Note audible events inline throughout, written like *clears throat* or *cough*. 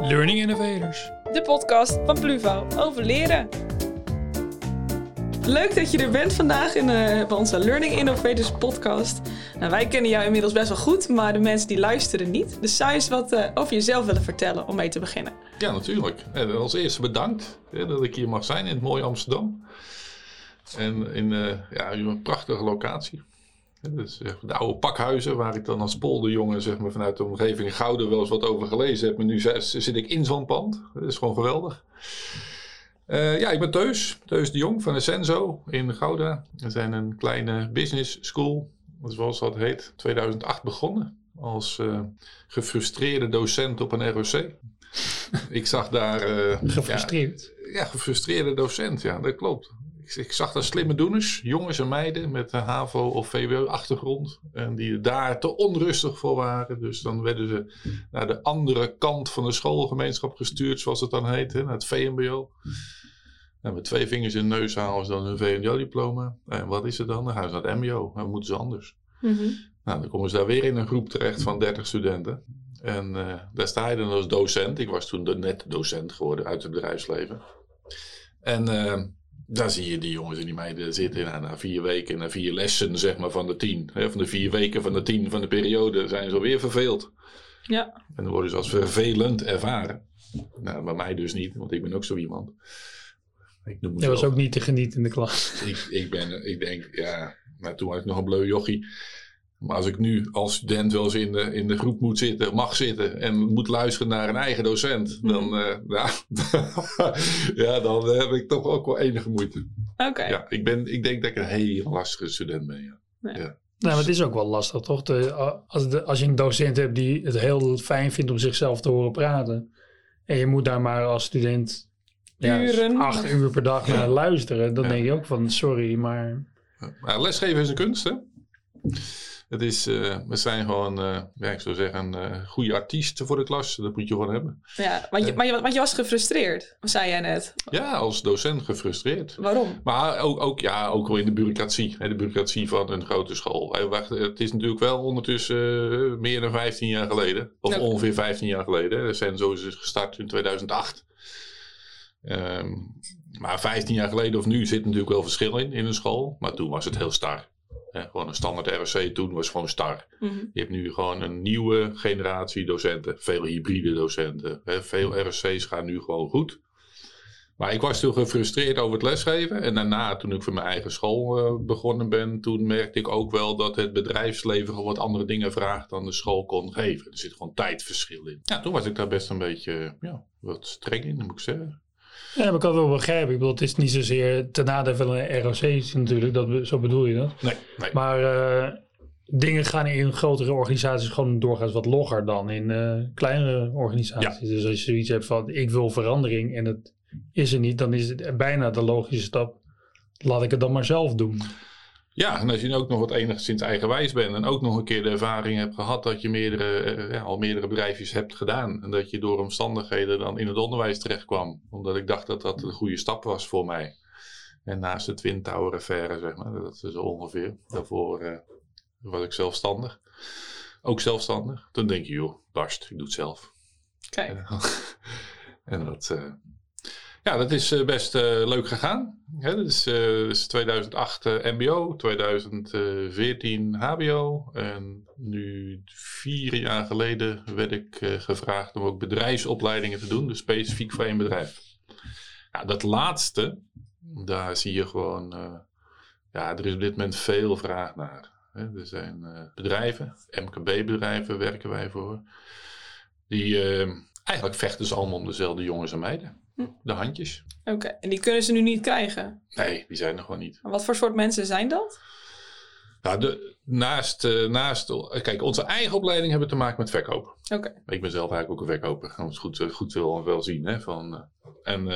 Learning Innovators. De podcast van Pluvo over leren. Leuk dat je er bent vandaag in uh, bij onze Learning Innovators podcast. Nou, wij kennen jou inmiddels best wel goed, maar de mensen die luisteren niet. Dus zou je eens wat uh, over jezelf willen vertellen om mee te beginnen? Ja, natuurlijk. En als eerste bedankt hè, dat ik hier mag zijn in het mooie Amsterdam. En in uh, ja, een prachtige locatie. Dus de oude pakhuizen, waar ik dan als polderjongen zeg maar, vanuit de omgeving Gouden wel eens wat over gelezen heb. Maar nu zit ik in zo'n pand. Dat is gewoon geweldig. Uh, ja, ik ben Teus. Teus de Jong van Essenzo in Gouda. We zijn een kleine business school, zoals dat heet, 2008 begonnen. Als uh, gefrustreerde docent op een ROC. *laughs* ik zag daar... Uh, gefrustreerd? Ja, ja, gefrustreerde docent, ja, dat klopt ik, zag daar slimme doeners, jongens en meiden met een HAVO of VWO-achtergrond. En die daar te onrustig voor waren. Dus dan werden ze naar de andere kant van de schoolgemeenschap gestuurd, zoals het dan heet, hè, naar het VMBO. En met twee vingers in de neus halen ze dan hun VMBO-diploma. En wat is het dan? Dan gaan ze naar het MBO. Dan moeten ze anders. Mhm. Nou, dan komen ze daar weer in een groep terecht van 30 studenten. En uh, daar sta je dan als docent. Ik was toen net docent geworden uit het bedrijfsleven. En uh, daar zie je die jongens en die meiden zitten na, na vier weken, na vier lessen zeg maar, van de tien. Hè, van de vier weken van de tien van de periode zijn ze alweer verveeld. Ja. En dan worden ze als vervelend ervaren. Nou, bij mij dus niet, want ik ben ook zo iemand. Ik noem Je was ook niet te genieten in de klas. Ik, ik ben, ik denk, ja, maar toen was ik nog een bleu jochie. Maar als ik nu als student wel eens in de, in de groep moet zitten, mag zitten en moet luisteren naar een eigen docent, mhm. dan, uh, ja, *laughs* ja, dan heb ik toch ook wel enige moeite. Oké. Ja, ik, ben, ik denk dat ik een heel lastige student ben. Ja. ja. Nou, maar het is ook wel lastig, toch? De, als, de, als je een docent hebt die het heel fijn vindt om zichzelf te horen praten. En je moet daar maar als student ja, acht uur per dag naar luisteren. Dan denk je ook van, sorry, maar... maar lesgeven is een kunst, hè? Het is, uh, we zijn gewoon, uh, ja, ik zou zeggen, uh, goede artiest voor de klas. Dat moet je gewoon hebben. Ja, want je, maar, je, want je was gefrustreerd, zei jij net. Ja, als docent gefrustreerd. Waarom? Maar ook, ook, ja, ook wel in de bureaucratie. Hè, de bureaucratie van een grote school. Het is natuurlijk wel ondertussen meer dan 15 jaar geleden. Of ongeveer 15 jaar geleden. De Senzo is dus gestart in 2008. Um, maar 15 jaar geleden of nu zit natuurlijk wel verschil in, in een school. Maar toen was het heel star gewoon een standaard ROC toen was gewoon star. Mhm. Je hebt nu gewoon een nieuwe generatie docenten. Veel hybride docenten. veel ROC's gaan nu gewoon goed. Maar ik was toen gefrustreerd over het lesgeven. En daarna, toen ik voor mijn eigen school uh, begonnen ben, toen merkte ik ook wel dat het bedrijfsleven gewoon wat andere dingen vraagt dan de school kon geven. Er zit gewoon tijdverschil in. Ja, toen was ik daar best een beetje ja, wat streng in, moet ik zeggen. Ja, maar ik kan wel begrijpen. Ik bedoel, het is niet zozeer ten nadele van een ROC natuurlijk. Dat, zo bedoel je dat. Nee, nee. Maar uh, dingen gaan in grotere organisaties gewoon doorgaans wat logger dan in uh, kleinere organisaties. Ja. Dus als je zoiets hebt van ik wil verandering en het is er niet, dan is het bijna de logische stap. Laat ik het dan maar zelf doen. Ja, en als je ook nog wat enigszins eigenwijs bent en ook nog een keer de ervaring hebt gehad dat je meerdere, eh, ja, al meerdere bedrijfjes hebt gedaan. En dat je door omstandigheden dan in het onderwijs terecht kwam. Omdat ik dacht dat dat een goede stap was voor mij. En naast de Twin Tower affaire, zeg maar, dat is ongeveer. Daarvoor uh, was ik zelfstandig. Ook zelfstandig. Toen denk je, joh, barst, ik doe het zelf. Kijk. *laughs* en dat, uh, ja, dat is eh, best uh, leuk gegaan. Dat is, uh, is 2008 MBO, 2014 HBO. En nu vier jaar geleden werd ik gevraagd om ook bedrijfsopleidingen te doen, dus specifiek voor één bedrijf. Ja, dat laatste, daar zie je gewoon, ja, er is op dit moment veel vraag naar. Hè. Er zijn bedrijven, MKB-bedrijven werken wij voor, die eigenlijk vechten ze allemaal om dezelfde jongens en meiden. Hm. De handjes. Oké, en die kunnen ze nu niet krijgen? Nee, die zijn er gewoon niet. wat voor soort mensen zijn dat? Nou, de, naast, uh, naast, kijk, onze eigen opleiding hebben te maken met verkopen. Oké. Ik ben zelf eigenlijk ook een verkoper. Gaan we het goed, eh, goed wel, wel zien. Hè, van, uh, en,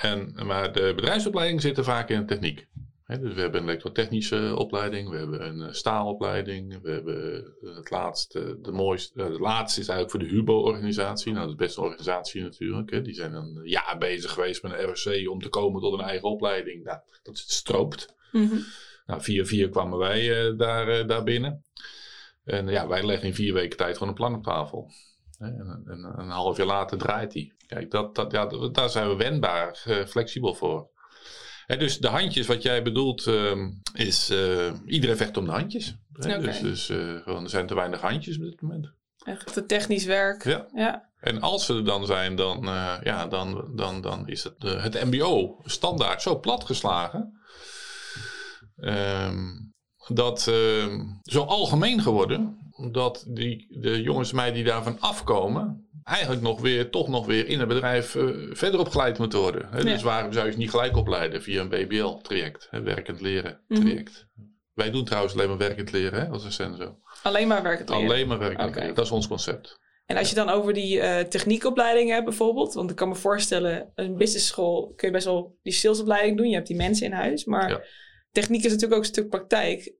en, maar de bedrijfsopleiding zit er vaak in de techniek dus we hebben een elektrotechnische opleiding, we hebben een eh, staalopleiding, we hebben eh, het laatste, de mooiste, het laatste is eigenlijk voor de HUBO-organisatie. Nou, dat is best een organisatie natuurlijk. Die zijn een jaar bezig geweest met een ROC om te komen tot een eigen opleiding. Nou, dat stroopt. Mm Nou, vier vier kwamen wij uh, daar, uh, daar binnen. En ja, wij leggen in vier weken tijd gewoon een plan op tafel. En, en, een half jaar later draait hij. Kijk, dat, dat, ja, daar zijn we wendbaar, uh, flexibel voor. Dus de handjes, wat jij bedoelt, uh, is uh, iedereen vecht om de handjes. Okay. Dus, dus uh, gewoon, er zijn te weinig handjes op dit moment. Echt het technisch werk. Ja. ja. En als ze er dan zijn, dan, ja, dan, dan, dan is het, het MBO standaard zo platgeslagen. Um, dat uh, zo algemeen geworden dat die, de jongens en meiden die daarvan afkomen, eigenlijk nog weer, toch nog weer in het bedrijf uh, verder opgeleid moeten worden. Hè? Ja. Dus waarom zou je ze niet gelijk opleiden via een BBL-traject, werkend leren traject? Mm -hmm. Wij doen trouwens alleen maar werkend leren hè, als een senso. Alleen maar werkend leren? Alleen maar werkend okay. leren, dat is ons concept. En als je dan over die uh, techniekopleidingen hebt bijvoorbeeld, want ik kan me voorstellen, een business school kun je best wel die salesopleiding doen, je hebt die mensen in huis, maar... Ja techniek is natuurlijk ook een stuk praktijk.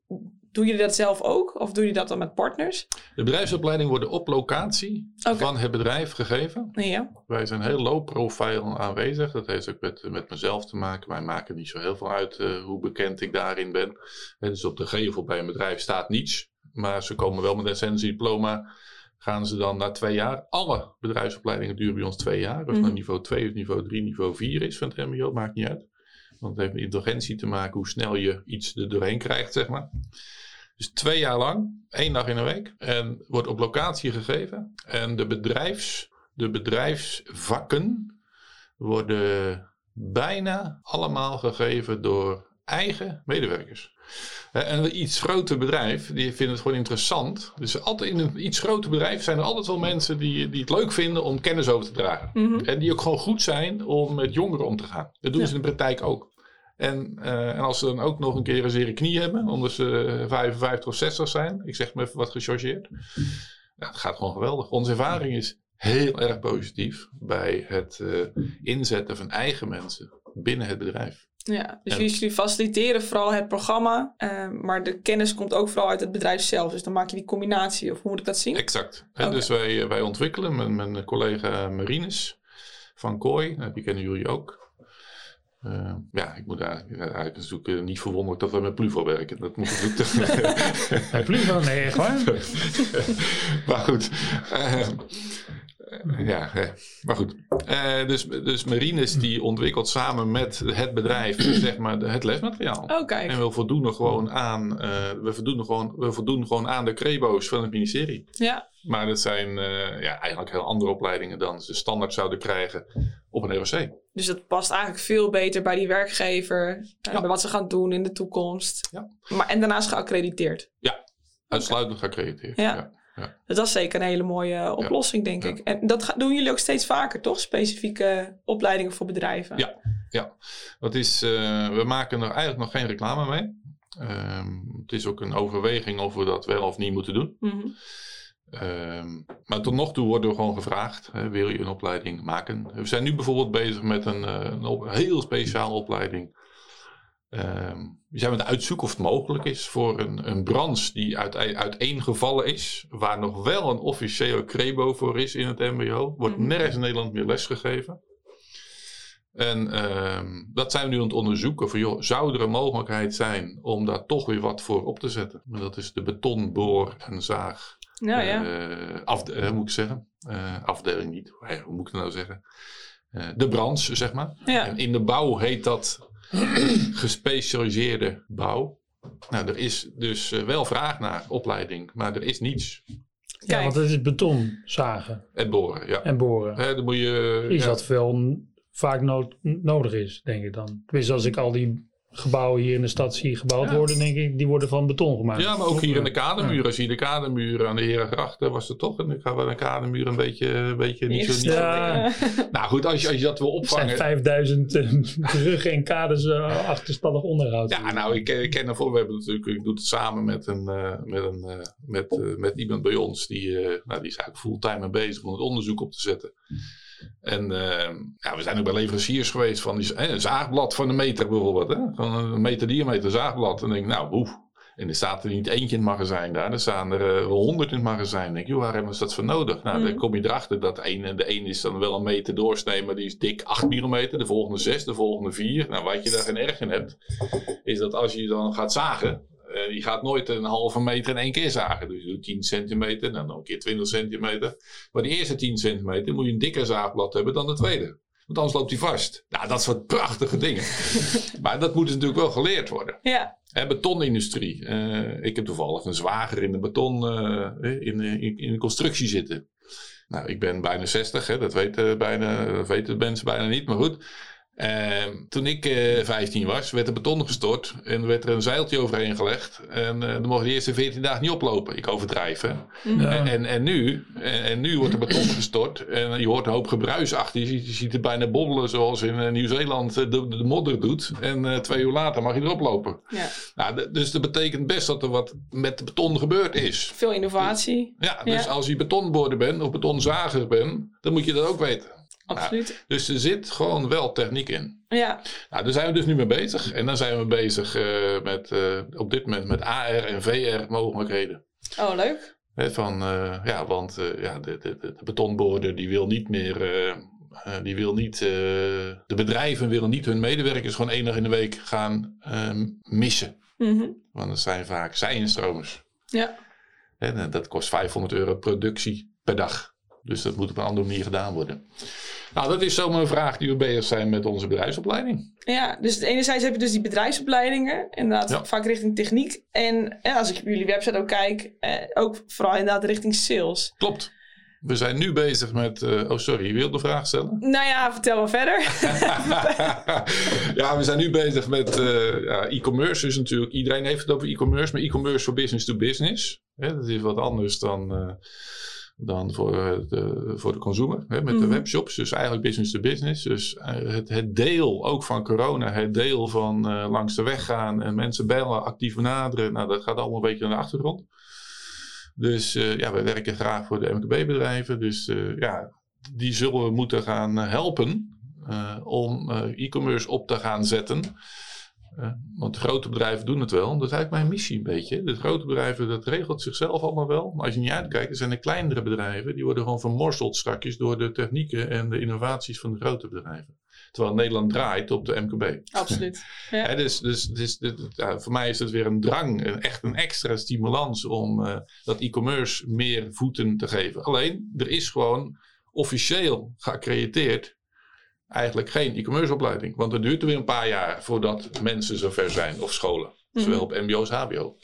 Doe je dat zelf ook of doe je dat dan met partners? De bedrijfsopleidingen worden op locatie okay. van het bedrijf gegeven. Ja. Wij zijn heel low profile aanwezig. Dat heeft ook met, met mezelf te maken. Wij maken niet zo heel veel uit uh, hoe bekend ik daarin ben. En dus op de gevel bij een bedrijf staat niets. Maar ze komen wel met een essentiediploma. Gaan ze dan na twee jaar. Alle bedrijfsopleidingen duren bij ons twee jaar. Of mm. nou niveau 2 of niveau 3, niveau 4 is van het MBO, maakt niet uit. Want het heeft met intelligentie te maken hoe snel je iets er doorheen krijgt, zeg maar. Dus twee jaar lang, één dag in een week. En wordt op locatie gegeven. En de, bedrijfs, de bedrijfsvakken worden bijna allemaal gegeven door eigen medewerkers. En een iets groter bedrijf, die vinden het gewoon interessant. Dus altijd in een iets groter bedrijf zijn er altijd wel mensen die, die het leuk vinden om kennis over te dragen. Mm -hmm. En die ook gewoon goed zijn om met jongeren om te gaan. Dat doen ja. ze in de praktijk ook. En, uh, en als ze dan ook nog een keer een zere knie hebben, omdat ze 55 of 60 zijn, ik zeg me even wat gechargeerd. Nou, het gaat gewoon geweldig. Onze ervaring is heel erg positief bij het uh, inzetten van eigen mensen binnen het bedrijf. Ja, dus en, jullie faciliteren vooral het programma, uh, maar de kennis komt ook vooral uit het bedrijf zelf. Dus dan maak je die combinatie, of hoe moet ik dat zien? Exact. Okay. Dus wij, wij ontwikkelen met mijn collega Marines van Kooi, die kennen jullie ook. Uh, ja, ik moet eigenlijk, eigenlijk natuurlijk niet verwonderd dat we met Pluvo werken. Dat moet natuurlijk. Bij *laughs* Pluvo? Nee, waar? *laughs* maar goed. Uh, ja, maar goed. dus, dus Marines die ontwikkelt samen met het bedrijf zeg maar, het lesmateriaal. Oh, kijk. En we voldoen gewoon aan, we voldoen gewoon, we voldoen gewoon aan de crebo's van het ministerie. Ja. Maar dat zijn ja, eigenlijk heel andere opleidingen dan ze standaard zouden krijgen op een ROC. Dus dat past eigenlijk veel beter bij die werkgever, ja. bij wat ze gaan doen in de toekomst. Ja. Maar, en daarnaast geaccrediteerd. Ja, uitsluitend okay. geaccrediteerd. Ja. ja. Ja. Dat is zeker een hele mooie oplossing, denk ik. En dat doen jullie ook steeds vaker, toch? Specifieke opleidingen voor bedrijven. Ja, ja. Dat is, uh, we maken er eigenlijk nog geen reclame mee. Um, het is ook een overweging of we dat wel of niet moeten doen. Mm -hmm. Um, maar tot nog toe worden we gewoon gevraagd: hè, wil je een opleiding maken? We zijn nu bijvoorbeeld bezig met een, een, op, een heel speciale opleiding. We zijn met uitzoeken of het mogelijk is voor een, een branche die uit, uiteengevallen is, waar nog wel een officiële crebo voor is in het MBO. Wordt Mhm. nergens in Nederland meer lesgegeven. En ehm, dat zijn we nu aan het onderzoeken. Van, joh, zou er een mogelijkheid zijn om daar toch weer wat voor op te zetten? Maar dat is de betonboor en zaag Nou ja. eh, afde- eh, moet ik zeggen. Eh, afdeling niet. Hoe moet ik het nou zeggen? De branche, zeg maar. ja. En in de bouw heet dat *clears throat* gespecialiseerde bouw. Nou, er is dus eh, wel vraag naar opleiding, maar er is niets. Ja, Kijk. want het is beton zagen En boren, ja. en boren. Hè, dan moet je... Ja, wat veel vaak nood- nodig is, denk ik dan. Tenminste, als ik al die gebouwen hier in de stad zie gebouwd Ja. worden, denk ik, die worden van beton gemaakt. ja, maar ook hier in de Ja. kademuur. Als je de kademuur aan de Herengrachten was er toch een, gaan we een kademuur een beetje, een beetje niet zo... Niet zo Ja. *laughs* nou goed, als je, als je dat wil Het zijn opvangen... 5000 eh, *laughs* bruggen en kaders eh, achterstallig onderhoud. Ja, nou, ik, ik ken ervoor. We hebben natuurlijk, ik doe het samen met, een, eh, met, een, eh, met, eh, met iemand bij ons. Die, eh, nou, die is eigenlijk fulltime mee bezig om het onderzoek op te zetten. En eh, ja, we zijn ook bij leveranciers geweest van die, een zaagblad van een meter bijvoorbeeld. Hè? Van een meter diameter zaagblad. En dan denk ik, nou, oeh. En er staat er niet eentje in het magazijn daar. Er staan er eh, honderd in het magazijn. Denk ik, joh, waar hebben ze dat voor nodig? Nou, dan Mhm. kom je erachter dat de ene, de ene is dan wel een meter doorsnee, maar die is dik 8 mm. De volgende 6, de volgende 4. Nou, wat je daar geen erg in hebt, is dat als je dan gaat zagen, Uh, je gaat nooit een halve meter in één keer zagen. Dus je doet 10 centimeter, dan nog een keer 20 centimeter. Maar die eerste 10 centimeter moet je een dikker zaagblad hebben dan de tweede. Want anders loopt hij vast. Nou, dat soort prachtige dingen. *laughs* maar dat moet dus natuurlijk wel geleerd worden. Ja. Betonindustrie. Uh, ik heb toevallig een zwager in de beton, uh, in, in, in de constructie zitten. Nou, ik ben bijna 60, hè, dat, weten bijna, dat weten mensen bijna niet, maar goed. Uh, toen ik uh, eh, 15 was, werd er beton gestort en werd er een zeiltje overheen gelegd. En uh, dan mocht de eerste 14 dagen niet oplopen. Ik overdrijf, hè. Ja. En, en, en, nu, en, en, nu wordt er beton gestort en je hoort een hoop gebruis achter. Je ziet, je ziet het bijna bobbelen zoals in uh, Nieuw-Zeeland de, de, modder doet. En twee uur later mag je erop lopen. Ja. Nou, dus dat betekent best dat er wat met beton gebeurd is. Veel innovatie. Ja, dus ja. als je betonboorder bent of betonzager bent, dan moet je dat ook weten. Absoluut. Nou, dus er zit gewoon wel techniek in. Ja. Nou, daar zijn we dus nu mee bezig. En dan zijn we bezig uh, met, uh, op dit moment met AR en VR mogelijkheden. Oh, leuk. He, van, uh, ja, want ja, de, de, de, betonboorder die wil niet meer... die wil niet, de bedrijven willen niet hun medewerkers gewoon één dag in de week gaan missen. Mm -hmm. Want dat zijn vaak zijinstromers. Ja. En dat kost 500 euro productie per dag. Dus dat moet op een andere manier gedaan worden. Nou, dat is zomaar een vraag die we bezig zijn met onze bedrijfsopleiding. Ja, dus enerzijds heb je dus die bedrijfsopleidingen, inderdaad vaak richting techniek. En als ik op jullie website ook kijk, eh, ook vooral inderdaad richting sales. Klopt. We zijn nu bezig met. Uh, oh, sorry, je wilde de vraag stellen? *laughs* Nou ja, vertel maar verder. *laughs* ja, we zijn nu bezig met uh, ja, e-commerce. Dus natuurlijk, iedereen heeft het over e-commerce, maar e-commerce voor business to business. dat is wat anders dan. Uh, dan voor eh, de, voor de consumer hè, met de mhm. webshops. Dus eigenlijk business to business. Dus uh, het, het deel ook van corona, het deel van uh, langs de weg gaan en mensen bellen, actief benaderen. Nou, dat gaat allemaal een beetje naar de achtergrond. Dus ja, wij werken graag voor de MKB-bedrijven. Dus ja, die zullen we moeten gaan helpen om e-commerce op te gaan zetten. Want grote bedrijven doen het wel. Dat is eigenlijk mijn missie een beetje. De grote bedrijven, dat regelt zichzelf allemaal wel. Maar als je niet uitkijkt, er zijn de kleinere bedrijven. Die worden gewoon vermorseld straks door de technieken en de innovaties van de grote bedrijven. Terwijl Nederland draait op de MKB. Absoluut. *laughs* Ja. dus dus, dus voor mij is het weer een drang, een, echt een extra stimulans om uh, dat e-commerce meer voeten te geven. Alleen, er is gewoon officieel geaccrediteerd eigenlijk geen e-commerce opleiding. Want het duurt er weer een paar jaar voordat mensen zover zijn of scholen. Mhm. Zowel op mbo als hbo.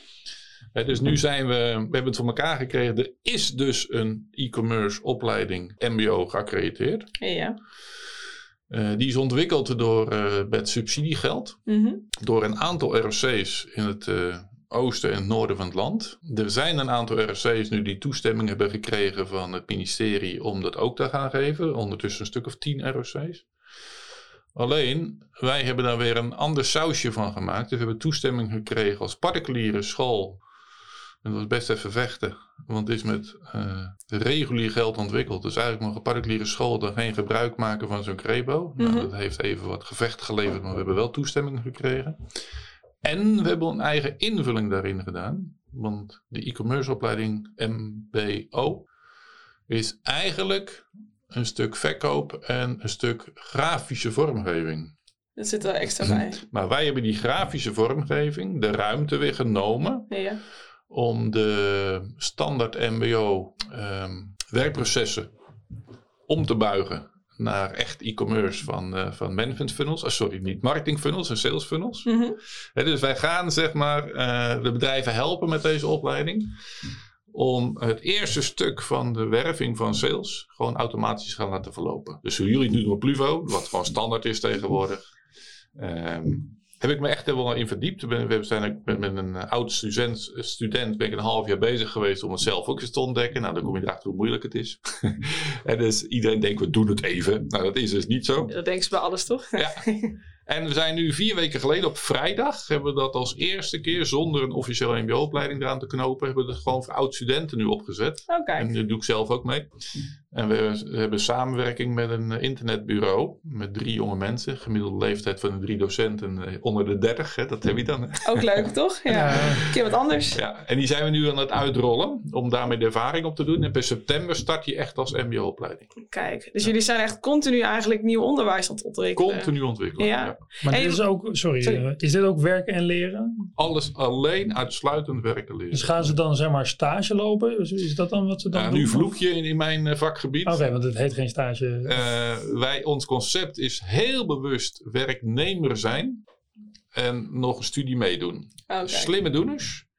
dus nu zijn we, we hebben het voor elkaar gekregen. Er is dus een e-commerce opleiding mbo geaccrediteerd. Ja. Uh, die is ontwikkeld door, uh, met subsidiegeld. Mhm. Door een aantal ROC's in het uh, oosten en noorden van het land. Er zijn een aantal ROC's nu die toestemming hebben gekregen van het ministerie om dat ook te gaan geven. Ondertussen een stuk of tien ROC's. Alleen, wij hebben daar weer een ander sausje van gemaakt. Dus we hebben toestemming gekregen als particuliere school. En dat was best even vechten, want het is met uh, regulier geld ontwikkeld. Dus eigenlijk mag een particuliere school dan geen gebruik maken van zo'n crebo. nou, mhm. dat heeft even wat gevecht geleverd, maar we hebben wel toestemming gekregen. En we hebben een eigen invulling daarin gedaan. Want de e-commerce opleiding MBO is eigenlijk een stuk verkoop en een stuk grafische vormgeving. Dat zit er extra bij. *clears throat* Maar wij hebben die grafische vormgeving, de ruimte weer genomen. Ja. Om de standaard MBO ehm, werkprocessen om te buigen naar echt e-commerce van, uh, van management funnels. Oh, sorry, niet marketing funnels en sales funnels. Mm dus wij gaan zeg maar uh, de bedrijven helpen met deze opleiding om het eerste stuk van de werving van sales gewoon automatisch gaan laten verlopen. Dus hoe jullie nu doen op Pluvo, wat gewoon standaard is tegenwoordig, um, heb ik me echt wel in verdiept. We zijn met, met een oud student, student ben ik een half jaar bezig geweest om het zelf ook eens te ontdekken. Nou, dan kom je erachter hoe moeilijk het is. *laughs* en dus iedereen denkt, we doen het even. Nou, dat is dus niet zo. Dat denken ze bij alles, toch? ja. *laughs* En we zijn nu vier weken geleden op vrijdag, hebben we dat als eerste keer zonder een officiële mbo-opleiding eraan te knopen, hebben we het gewoon voor oud-studenten nu opgezet. Oké. En dat doe ik zelf ook mee. En we, hebben samenwerking met een internetbureau met drie jonge mensen. Gemiddelde leeftijd van de drie docenten eh, onder de 30. Hè, dat heb je dan. Ook leuk, *laughs* toch? Ja, een keer wat anders. Ja, en die zijn we nu aan het uitrollen om daarmee de ervaring op te doen. En per september start je echt als mbo-opleiding. Kijk, dus jullie zijn echt continu eigenlijk nieuw onderwijs aan het ontwikkelen. Continu ontwikkelen, ja. Maar dit is ook, sorry, sorry, is dit ook werken en leren? Alles alleen uitsluitend werken en leren. Dus gaan ze dan zeg maar stage lopen? Is dat dan wat ze dan ja, doen? Nu vloek je in, in mijn eh, vakgebied. Oké, want het heet geen stage. Uh, wij, ons concept is heel bewust werknemer zijn en nog een studie meedoen. Okay. Slimme doeners.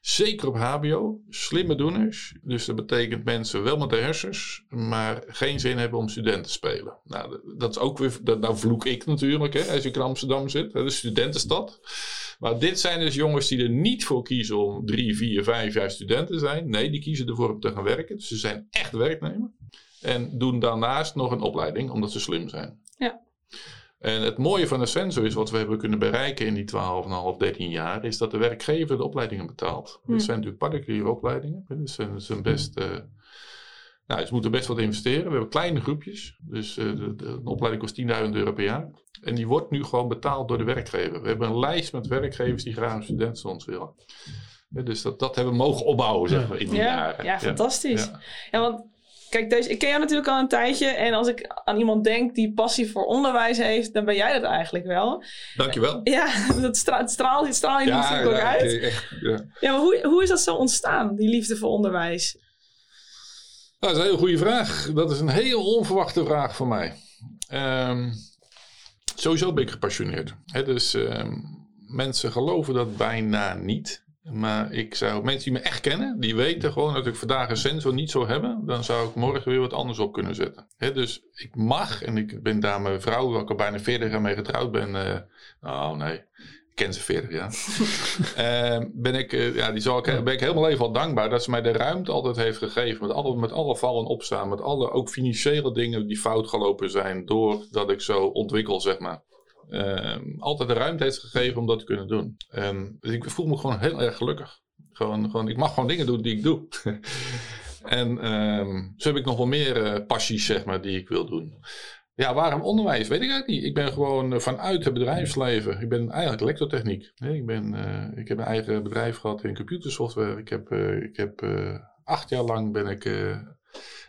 Zeker op HBO, slimme doeners. Dus dat betekent mensen wel met de hersens, maar geen zin hebben om studenten te spelen. Nou, dat is ook weer, dat, nou vloek ik natuurlijk, hè, als je in Amsterdam zit, de studentenstad. Maar dit zijn dus jongens die er niet voor kiezen om drie, vier, vijf jaar student te zijn. Nee, die kiezen ervoor om te gaan werken. Dus ze zijn echt werknemer. En doen daarnaast nog een opleiding, omdat ze slim zijn. Ja. En het mooie van de sensor is wat we hebben kunnen bereiken in die 12,5, 13 jaar, is dat de werkgever de opleidingen betaalt. Dat zijn natuurlijk particuliere opleidingen. Dus dat zijn best. Uh, nou, ze moeten best wat investeren. We hebben kleine groepjes. Dus uh, de, de, een opleiding kost 10.000 euro per jaar. En die wordt nu gewoon betaald door de werkgever. We hebben een lijst met werkgevers die graag een student van ons willen. dus dat, dat hebben we mogen opbouwen, zeg maar, in die ja, jaren. Ja, fantastisch. Ja, want kijk, deze, ik ken jou natuurlijk al een tijdje. En als ik aan iemand denk die passie voor onderwijs heeft, dan ben jij dat eigenlijk wel. Dankjewel. Ja, *laughs* dat straalt, straal, straal je natuurlijk ook uit. Echt, ja. ja, maar hoe, hoe is dat zo ontstaan, die liefde voor onderwijs? Nou, dat is een hele goede vraag. Dat is een heel onverwachte vraag voor mij. Um, Sowieso ben ik gepassioneerd. dus ehm, mensen geloven dat bijna niet. Maar ik zou, mensen die me echt kennen, die weten gewoon dat ik vandaag een sensor niet zou hebben, dan zou ik morgen weer wat anders op kunnen zetten. dus ik mag, en ik ben daar mijn vrouw, waar ik al bijna 40 jaar mee getrouwd ben. Uh, oh nee, ken ze 40 jaar. uh, ben, ik, uh, ja, die zal ik, ben ik helemaal even al dankbaar dat ze mij de ruimte altijd heeft gegeven. Met alle, met alle vallen opstaan, met alle ook financiële dingen die fout gelopen zijn, doordat ik zo ontwikkel, zeg maar. Uh, altijd de ruimte heeft gegeven om dat te kunnen doen. En dus ik voel me gewoon heel erg gelukkig. Gewoon, gewoon, ik mag gewoon dingen doen die ik doe. *laughs* en zo heb ik nog wel meer uh, passies, zeg maar, die ik wil doen. Ja, waarom onderwijs? Weet ik eigenlijk niet. Ik ben gewoon eh, vanuit het bedrijfsleven. Ik ben eigenlijk elektrotechniek. Ik, ben, uh, ik heb een eigen bedrijf gehad in computersoftware. Ik heb, uh, ik heb acht jaar lang ben ik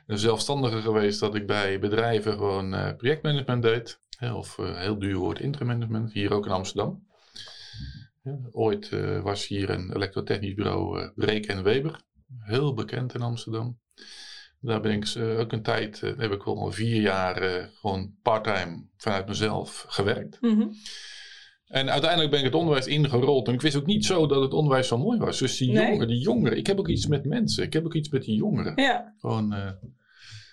een zelfstandige geweest dat ik bij bedrijven gewoon projectmanagement deed. Of heel duur woord interim hier ook in Amsterdam. ooit was hier een elektrotechnisch bureau Breek en Weber. Heel bekend in Amsterdam. Daar ben ik uh, ook een tijd, uh, heb ik wel al vier jaar uh, gewoon parttime vanuit mezelf gewerkt. Mm -hmm. En uiteindelijk ben ik het onderwijs ingerold. En ik wist ook niet zo dat het onderwijs zo mooi was. Dus die, nee. jongeren, die jongeren, ik heb ook iets met mensen. Ik heb ook iets met die jongeren. Ja. Gewoon,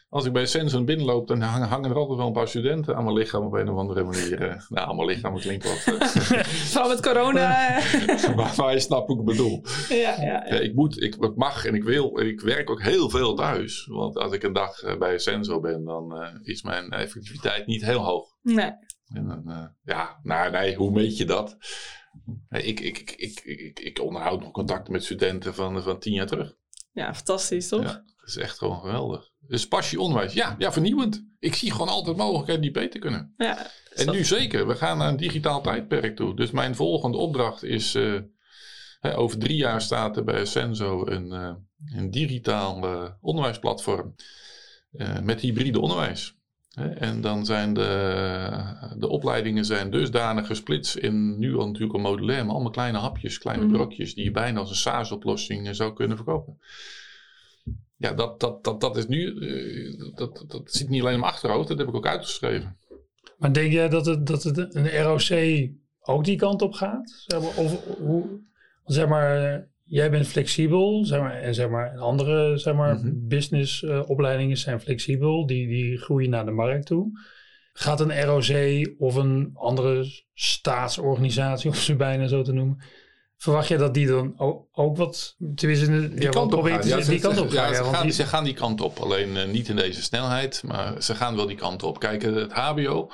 als ik bij Sensen binnenloop, dan hangen, er altijd wel een paar studenten aan mijn lichaam op een of andere manier. nou, aan mijn lichaam klinkt wat. *laughs* Vooral met corona. *laughs* maar, maar je snapt hoe ik bedoel. Ja, ja, ja. ik moet, ik, ik, mag en ik wil. En ik werk ook heel veel thuis. Want als ik een dag bij Senso ben, dan uh, is mijn effectiviteit niet heel hoog. Nee. En dan, uh, ja, nou nee, hoe meet je dat? Ik, ik, ik, ik, ik, ik onderhoud nog contacten met studenten van, van tien jaar terug. Ja, fantastisch toch? Ja, dat is echt gewoon geweldig. Dus passie onderwijs, ja, ja, vernieuwend. Ik zie gewoon altijd mogelijkheden die beter kunnen. Ja, en nu zeker, we gaan naar een digitaal tijdperk toe. Dus mijn volgende opdracht is, uh, over drie jaar staat er bij Senso een, uh, een digitaal uh, onderwijsplatform met hybride onderwijs. En dan zijn de, de opleidingen zijn dusdanig gesplitst in nu al natuurlijk al modulair, maar allemaal kleine hapjes, kleine -hmm. brokjes die je bijna als een SaaS-oplossing zou kunnen verkopen. Ja, dat, dat, dat, dat is nu, uh, dat, dat zit niet alleen in mijn achterhoofd, dat heb ik ook uitgeschreven. Maar denk jij dat het, dat het een ROC ook die kant op gaat? Zeg maar, of hoe, zeg maar, jij bent flexibel, zeg maar, en zeg maar, andere zeg maar, mm -hmm. businessopleidingen uh, zijn flexibel, die, die groeien naar de markt toe. Gaat een ROC of een andere staatsorganisatie, *laughs* om ze bijna zo te noemen, Verwacht je dat die dan ook, ook wat... Tenminste, die ja, kant op gaan. Ja, die kant op gaan. Ja, ze, gaan, die... ze gaan die kant op. Alleen uh, niet in deze snelheid. Maar ze gaan wel die kant op. Kijk, het hbo...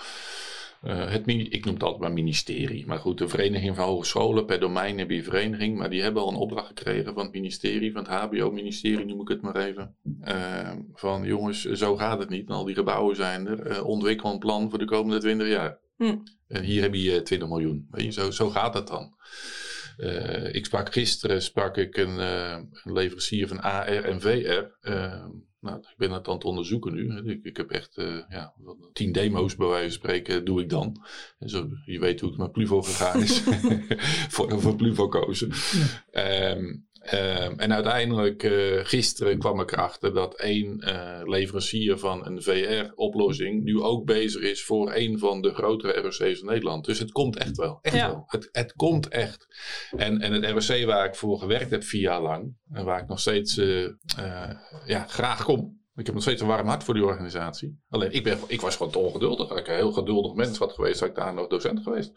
Uh, het, ik noem het altijd maar ministerie. Maar goed, de Vereniging van Hogescholen, per domein heb je vereniging. Maar die hebben al een opdracht gekregen van het ministerie, van het HBO-ministerie noem ik het maar even. Uh, van jongens, zo gaat het niet. En al die gebouwen zijn er. Uh, ontwikkel een plan voor de komende 20 jaar. Hm. En hier heb je 20 miljoen. Weet je, zo, zo gaat het dan. Ik sprak gisteren sprak ik een, een leverancier van AR en VR. Nou, ik ben het aan het onderzoeken nu. Ik, ik heb echt uh, ja, tien demo's bij wijze van spreken, doe ik dan. En zo, je weet hoe het met Pluvo gegaan is. *laughs* *laughs* voor, voor Pluvo kozen. Ja. Um, en uiteindelijk, uh, gisteren kwam ik erachter dat één uh, leverancier van een VR-oplossing nu ook bezig is voor een van de grotere ROC's in Nederland. Dus het komt echt wel. Echt wel. Het, het komt echt. En, en het ROC waar ik voor gewerkt heb vier jaar lang, en waar ik nog steeds uh, ja, graag kom. Ik heb nog steeds een warm hart voor die organisatie. Alleen ik, ben, ik was gewoon te ongeduldig. Ik een heel geduldig mens wat geweest, had ik daar nog docent geweest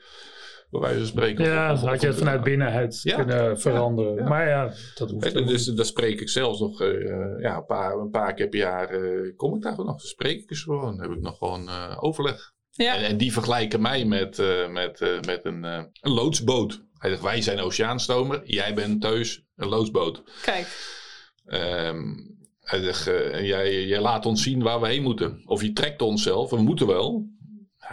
bij wijze van spreken. Ja, dan had je het vanuit binnenuit ja, kunnen veranderen. Maar ja, dat hoeft niet. Dus daar spreek ik zelfs nog uh, ja, een, paar, een paar keer per jaar uh, kom ik daar nog. Dan spreek ik eens gewoon. Dan heb ik nog gewoon uh, overleg. Ja. En, en, die vergelijken mij met, met, met een, een loodsboot. Hij zegt, wij zijn oceaanstomer, jij bent thuis een loodsboot. Kijk. Um, hij zegt, jij, jij laat ons zien waar we heen moeten. Of je trekt ons zelf, we moeten wel.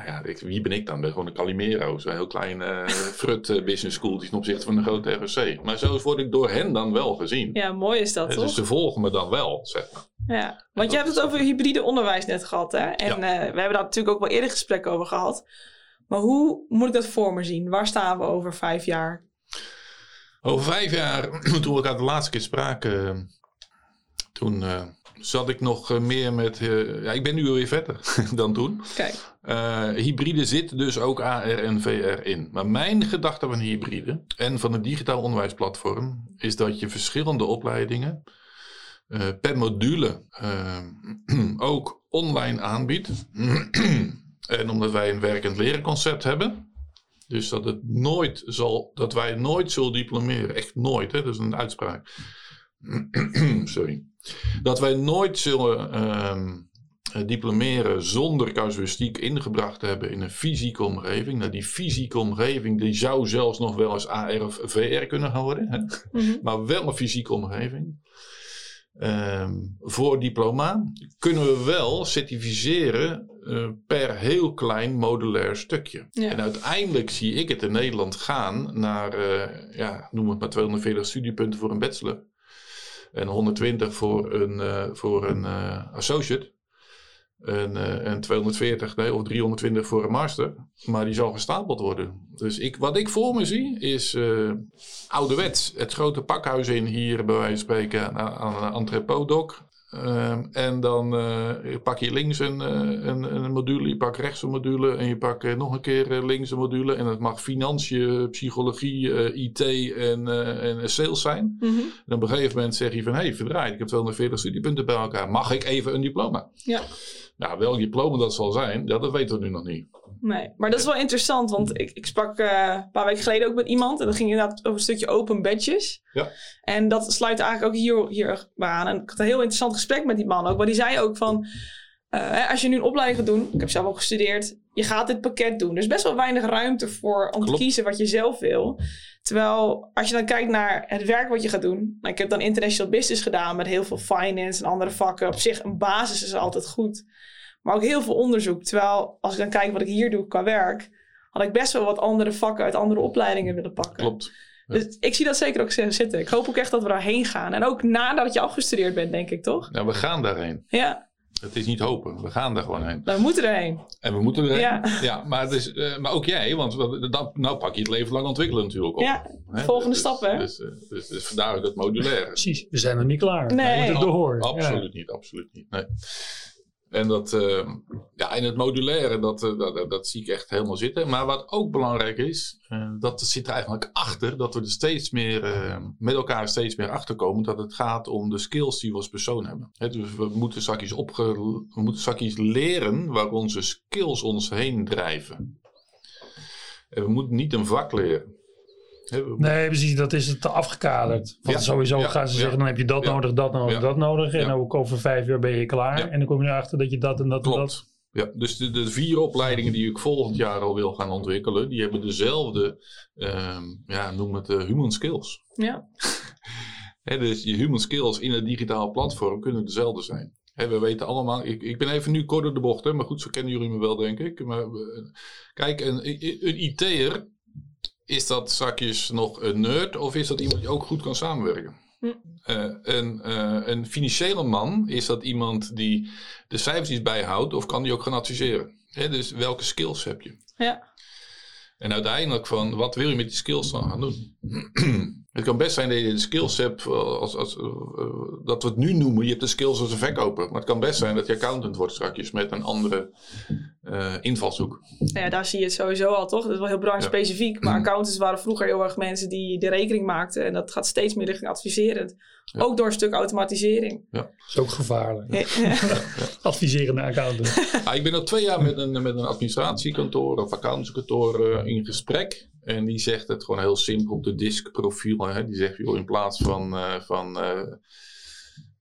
Nou ja, ik, wie ben ik dan? ben gewoon een Calimero. Zo'n heel klein uh, frut uh, business school ten opzichte van een grote ROC. Maar zo word ik door hen dan wel gezien. Ja, mooi is dat, toch? Dus ze volgen me dan wel, zeg maar. Ja, want je hebt het over hybride onderwijs net gehad, hè? En ja. uh, we hebben daar natuurlijk ook wel eerder gesprek over gehad. Maar hoe moet ik dat voor me zien? Waar staan we over vijf jaar? Over vijf jaar, *clears throat* toen we elkaar de laatste keer spraken, toen zat ik nog eh, meer met. Uh, ja, ik ben nu weer verder *laughs* dan toen. Kijk. Uh, hybride zit dus ook AR en VR in. Maar mijn gedachte van hybride en van een digitaal onderwijsplatform is dat je verschillende opleidingen uh, per module *clears throat* ook online aanbiedt. *clears throat* en omdat wij een werkend leren concept hebben. Dus dat het nooit zal, dat wij nooit zullen diplomeren. Echt nooit, hè? dat is een uitspraak. *clears throat* Sorry. Dat wij nooit zullen uh, diplomeren zonder casuïstiek ingebracht hebben in een fysieke omgeving. Nou, die fysieke omgeving die zou zelfs nog wel eens AR of VR kunnen gaan worden. Hè? Mhm. Maar wel een fysieke omgeving. Um, voor diploma kunnen we wel certificeren uh, per heel klein modulair stukje. Ja. En uiteindelijk zie ik het in Nederland gaan naar, uh, ja, noem het maar 240 studiepunten voor een bachelor en 120 voor een, uh, voor een associate. En, uh, en 240 nee, of 320 voor een master. Maar die zal gestapeld worden. Dus ik, wat ik voor me zie is ouderwets. Het grote pakhuis in hier bij wijze van spreken aan, een entrepot Ehm, en dan uh, pak je links een, een, een, module, je pakt rechts een module en je pakt uh, nog een keer links een module. En het mag financiën, psychologie, IT en, en sales zijn. Mm -hmm. En op een gegeven moment zeg je van, hé, hey, verdraaid, ik heb 240 studiepunten bij elkaar. Mag ik even een diploma? Ja. Nou, welk diploma dat zal zijn, dat, dat weten we nu nog niet. Nee, maar dat is wel interessant, want ik, ik sprak uh, een paar weken geleden ook met iemand en dat ging inderdaad over een stukje open badges. Ja. En dat sluit eigenlijk ook hier, hier aan. En ik had een heel interessant gesprek met die man ook, waar die zei ook van, uh, als je nu een opleiding gaat doen, ik heb zelf ook gestudeerd, je gaat dit pakket doen. Er is best wel weinig ruimte voor om te kiezen wat je zelf wil. Terwijl als je dan kijkt naar het werk wat je gaat doen. Nou, ik heb dan international business gedaan met heel veel finance en andere vakken. Op zich, een basis is altijd goed. Maar ook heel veel onderzoek. Terwijl als ik dan kijk wat ik hier doe qua werk, had ik best wel wat andere vakken uit andere opleidingen willen pakken. Klopt. Dus ik zie dat zeker ook zitten. Ik hoop ook echt dat we daarheen gaan. En ook nadat je afgestudeerd bent, denk ik, toch? Ja, we gaan daarheen. Ja. Het is niet hopen, we gaan daar gewoon heen. Nou, we moeten erheen. En we moeten erheen. Ja, ja maar, dus, uh, maar ook jij, want dan, nou pak je het leven lang ontwikkelen natuurlijk op. Ja, volgende dus, stappen. Dus, dus, dus, dus, vandaar ook het modulaire. Precies, we zijn nog niet klaar. Nee. We moeten door. Absoluut niet, absoluut niet. Nee. En dat, uh, ja, in het modulaire, dat, uh, dat, dat, zie ik echt helemaal zitten. Maar wat ook belangrijk is, uh, dat zit er eigenlijk achter, dat we er steeds meer, met elkaar steeds meer achterkomen, dat het gaat om de skills die we als persoon hebben. He, dus we moeten zakjes, opge we moeten zakjes leren waar onze skills ons heen drijven. En we moeten niet een vak leren. Nee, precies. Dat is het afgekaderd. Want ja, sowieso ja, gaan ze zeggen, dan heb je dat nodig, dat nodig, dat nodig. En ook over vijf jaar ben je klaar. En dan kom je erachter dat je dat en dat Klopt. en dat... Ja, dus de, de, vier opleidingen die ik volgend jaar al wil gaan ontwikkelen, die hebben dezelfde, ehm, ja, noem het uh, human skills. Ja. *laughs* dus je human skills in het digitaal platform kunnen dezelfde zijn. we weten allemaal, ik, ik ben even nu kort door de bocht, hè, maar goed, zo kennen jullie me wel, denk ik. Maar uh, kijk, een, een IT'er, is dat zakjes nog een nerd of is dat iemand die ook goed kan samenwerken? Hm. Uh, een, uh, een, financiële man, is dat iemand die de cijfers bijhoudt of kan die ook gaan adviseren? dus welke skills heb je? Ja. En uiteindelijk van, wat wil je met die skills dan gaan doen? *clears throat* Het kan best zijn dat je de skills hebt, eh, als, als, uh, dat we het nu noemen, je hebt de skills als een verkoper. Maar het kan best zijn dat je accountant wordt straks met een andere uh, invalshoek. Ja, daar zie je het sowieso al, toch? Dat is wel heel branche specifiek. Maar *clears throat* accountants waren vroeger heel erg mensen die de rekening maakten. En dat gaat steeds meer richting adviserend. Ook door een stuk automatisering. Ja. Dat is ook gevaarlijk. Ja. *laughs* Adviserende accountant. ik ben al twee jaar met een, met een administratiekantoor of accountantskantoor in gesprek. En die zegt het gewoon heel simpel op de diskprofiel. Hè? Die zegt, joh, in plaats van, uh, van, uh,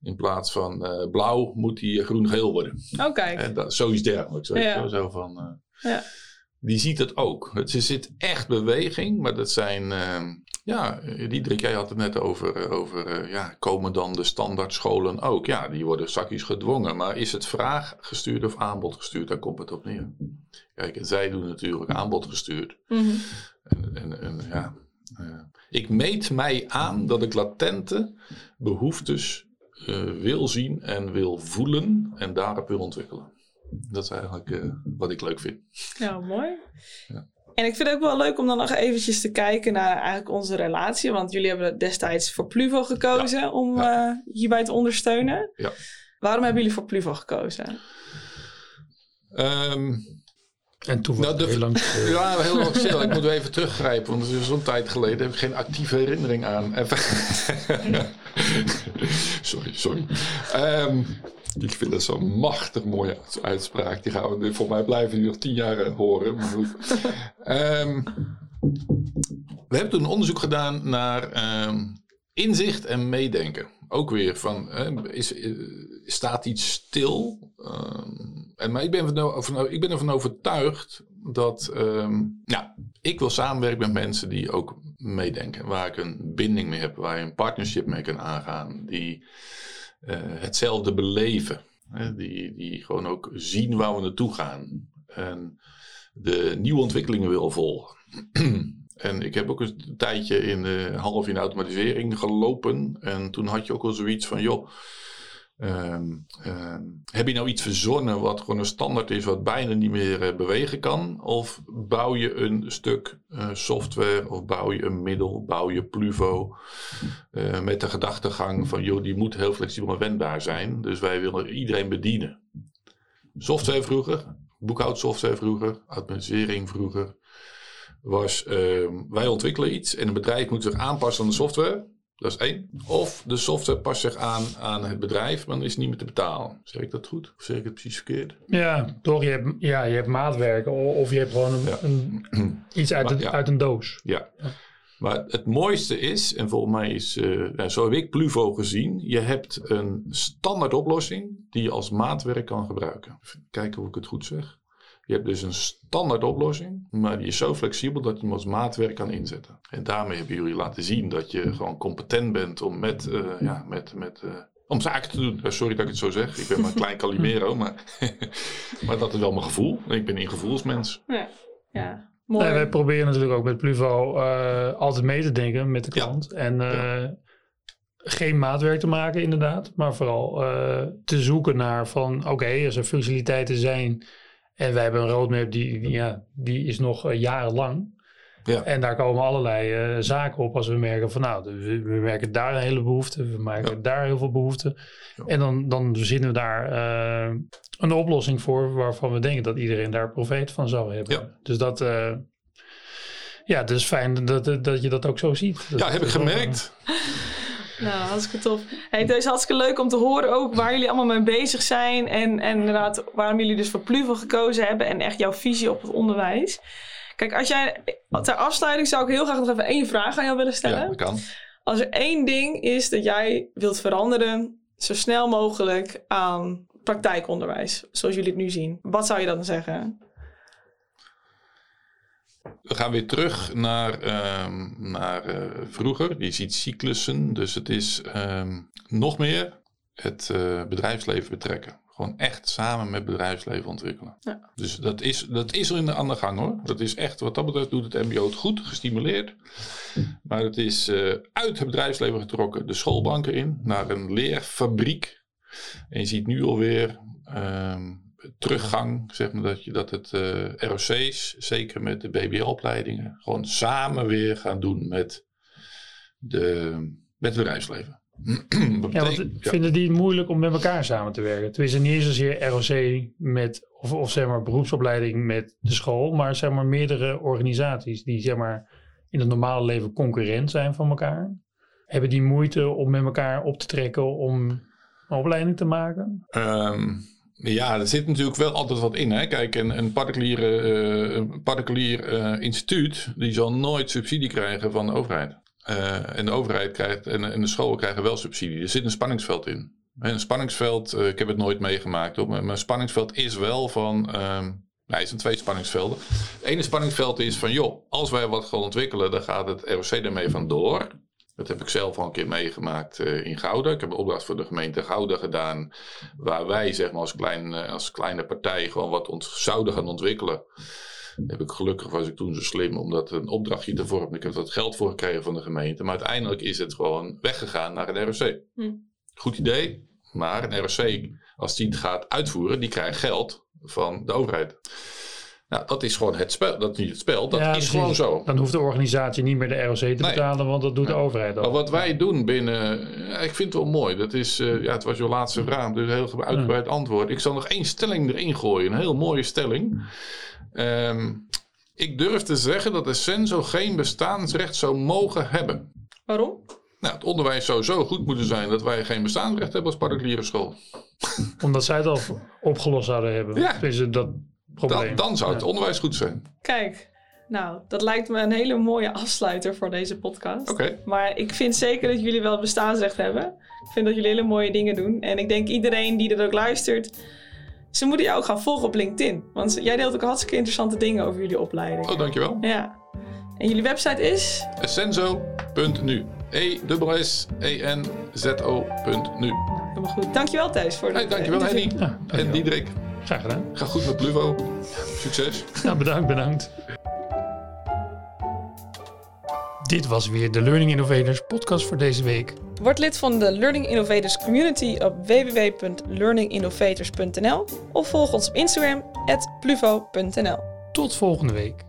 in plaats van uh, blauw moet die groen-geel worden. Oh, kijk. En dat, zoiets dergelijks. Ja. Zo van, ja. Die ziet het ook. Het, er zit echt beweging, maar dat zijn... ja, Diederik, jij had het net over, over ja, komen dan de standaardscholen ook? Ja, die worden zakjes gedwongen. Maar is het vraag gestuurd of aanbod gestuurd? Daar komt het op neer. Kijk, en zij doen natuurlijk aanbod gestuurd. Mm -hmm. En, en, en ja, ik meet mij aan dat ik latente behoeftes uh, wil zien en wil voelen en daarop wil ontwikkelen. Dat is eigenlijk uh, wat ik leuk vind. Ja, mooi. Ja. En ik vind het ook wel leuk om dan nog eventjes te kijken naar eigenlijk onze relatie. Want jullie hebben destijds voor Pluvo gekozen ja. om ja. hierbij te ondersteunen. Ja. Waarom hebben jullie voor Pluvo gekozen? Um, en toen nou, de, heel lang stil. *laughs* Ja, heel lang stil. ik moet even teruggrijpen, want het is zo'n tijd geleden. heb ik geen actieve herinnering aan. *laughs* sorry, sorry. Um, ik vind dat zo'n machtig mooie uitspraak. Die gaan we voor mij blijven die nog tien jaar horen. Maar goed. Um, we hebben toen een onderzoek gedaan naar um, inzicht en meedenken. Ook weer van, uh, is, uh, staat iets stil? Um, en, maar ik ben, van, ik ben ervan overtuigd dat um, ja, ik wil samenwerken met mensen die ook meedenken. Waar ik een binding mee heb, waar je een partnership mee kan aangaan. Die uh, hetzelfde beleven. Hè, die, die gewoon ook zien waar we naartoe gaan. En de nieuwe ontwikkelingen willen volgen. *clears throat* En ik heb ook een tijdje in half in automatisering gelopen. En toen had je ook wel zoiets van, joh, um, um, heb je nou iets verzonnen wat gewoon een standaard is, wat bijna niet meer uh, bewegen kan? Of bouw je een stuk uh, software of bouw je een middel, bouw je Pluvo uh, met de gedachtegang van, joh, die moet heel flexibel en wendbaar zijn. Dus wij willen iedereen bedienen. Software vroeger, boekhoudsoftware vroeger, automatisering vroeger was uh, wij ontwikkelen iets en een bedrijf moet zich aanpassen aan de software. Dat is één. Of de software past zich aan aan het bedrijf, maar dan is het niet meer te betalen. Zeg ik dat goed? Of zeg ik het precies verkeerd? Ja, toch. Je hebt, ja, je hebt maatwerk of je hebt gewoon een, ja. een, iets uit, Maar, een, ja. uit een doos. Ja. Maar het mooiste is, en volgens mij is, uh, nou, zo heb ik Pluvo gezien, je hebt een standaard oplossing die je als maatwerk kan gebruiken. Even kijken of ik het goed zeg. Je hebt dus een standaard oplossing, maar die is zo flexibel dat je hem als maatwerk kan inzetten. En daarmee hebben jullie laten zien dat je gewoon competent bent om met, uh, ja, met, met uh, om zaken te doen. Uh, sorry dat ik het zo zeg. Ik ben maar een klein Calimero, *laughs* maar, *laughs* maar dat is wel mijn gevoel. Ik ben een gevoelsmens. Ja, ja. mooi. Nee, wij proberen natuurlijk ook met Pluvo uh, altijd mee te denken met de klant. Ja. En ja. geen maatwerk te maken inderdaad, maar vooral te zoeken naar van oké, okay, als er functionaliteiten zijn en wij hebben een roadmap die, die, ja, die is nog uh, jarenlang. Ja. En daar komen allerlei uh, zaken op als we merken van nou, we, we merken daar een hele behoefte. We merken ja. daar heel veel behoefte. Ja. En dan, dan verzinnen we daar uh, een oplossing voor waarvan we denken dat iedereen daar profijt van zou hebben. Dus dat, uh, ja, het is fijn dat, dat je dat ook zo ziet. Dat, ja, heb ik gemerkt. Nou, hartstikke tof. Hey, het is hartstikke leuk om te horen ook waar jullie allemaal mee bezig zijn. En, en inderdaad waarom jullie dus voor Pluvo gekozen hebben. En echt jouw visie op het onderwijs. Kijk, als jij ter afsluiting zou ik heel graag nog even één vraag aan jou willen stellen. Ja, dat kan. Als er één ding is dat jij wilt veranderen, zo snel mogelijk aan praktijkonderwijs, zoals jullie het nu zien. Wat zou je dan zeggen? We gaan weer terug naar, ehm, naar uh, vroeger. Je ziet cyclussen. Dus het is um, nog meer het uh, bedrijfsleven betrekken. Gewoon echt samen met bedrijfsleven ontwikkelen. Ja. Dus dat is, dat is er in de, aan de gang hoor. Dat is echt, wat dat betreft doet het MBO het goed, gestimuleerd. Maar het is uh, uit het bedrijfsleven getrokken, de schoolbanken in, naar een leerfabriek. En je ziet nu alweer um, teruggang, zeg maar, dat, je, dat het uh, ROC's, zeker met de BBL-opleidingen, gewoon samen weer gaan doen met, de, met het bedrijfsleven. *clears throat* ja, want vinden die het moeilijk om met elkaar samen te werken? Tenminste, niet eens zozeer ROC met, of, of zeg maar beroepsopleiding met de school, maar zeg maar meerdere organisaties die zeg maar in het normale leven concurrent zijn van elkaar. Hebben die moeite om met elkaar op te trekken om een opleiding te maken? Um, ja, er zit natuurlijk wel altijd wat in. Hè? Kijk, een, een particulier, uh, een particulier uh, instituut die zal nooit subsidie krijgen van de overheid. Uh, en de overheid krijgt en, en, de scholen krijgen wel subsidie. Er zit een spanningsveld in. een spanningsveld, ik heb het nooit meegemaakt, hoor, maar een spanningsveld is wel van. Nou, het zijn twee spanningsvelden. Het ene spanningsveld is van, joh, als wij wat gaan ontwikkelen, dan gaat het ROC ermee vandoor. Dat heb ik zelf al een keer meegemaakt uh, in Gouda. Ik heb een opdracht voor de gemeente Gouda gedaan. Waar wij zeg maar, als, klein, uh, als kleine partij gewoon wat ons zouden gaan ontwikkelen. Heb ik gelukkig was ik toen zo slim om dat een opdrachtje te vormen. Ik heb wat geld voor gekregen van de gemeente. Maar uiteindelijk is het gewoon weggegaan naar een ROC. Hm. Goed idee. Maar een ROC, als die het gaat uitvoeren, die krijgt geld van de overheid. Nou, dat is gewoon het spel. Dat is niet het spel, dat is gewoon zo. Dan hoeft de organisatie niet meer de ROC te betalen, want dat doet de overheid al. Maar wat wij doen binnen, ik vind het wel mooi. Dat is, uh, ja, het was jouw laatste vraag, dus een heel uitgebreid antwoord. Ik zal nog één stelling erin gooien, een heel mooie stelling. Um, ik durf te zeggen dat de Senso geen bestaansrecht zou mogen hebben. Waarom? Nou, het onderwijs zou zo goed moeten zijn dat wij geen bestaansrecht hebben als particuliere school. Omdat zij het al opgelost zouden hebben. Ja. Dus dat, dan, dan, zou het onderwijs goed zijn. Kijk, nou, dat lijkt me een hele mooie afsluiter voor deze podcast. Oké. Maar ik vind zeker dat jullie wel bestaansrecht hebben. Ik vind dat jullie hele mooie dingen doen. En ik denk iedereen die er ook luistert, ze moeten jou ook gaan volgen op LinkedIn. Want jij deelt ook hartstikke interessante dingen over jullie opleiding. Oh, dankjewel. Ja. En jullie website is? Essenzo.nu. e s e n z onu Helemaal goed. Dankjewel Thijs voor de hey, Dankjewel Henny. Ja, en Diederik. Graag gedaan. Ga goed met Pluvo. Succes. Ja, bedankt, bedankt. Dit was weer de Learning Innovators podcast voor deze week. Word lid van de Learning Innovators community op www.learninginnovators.nl of volg ons op Instagram @pluvo.nl. Tot volgende week.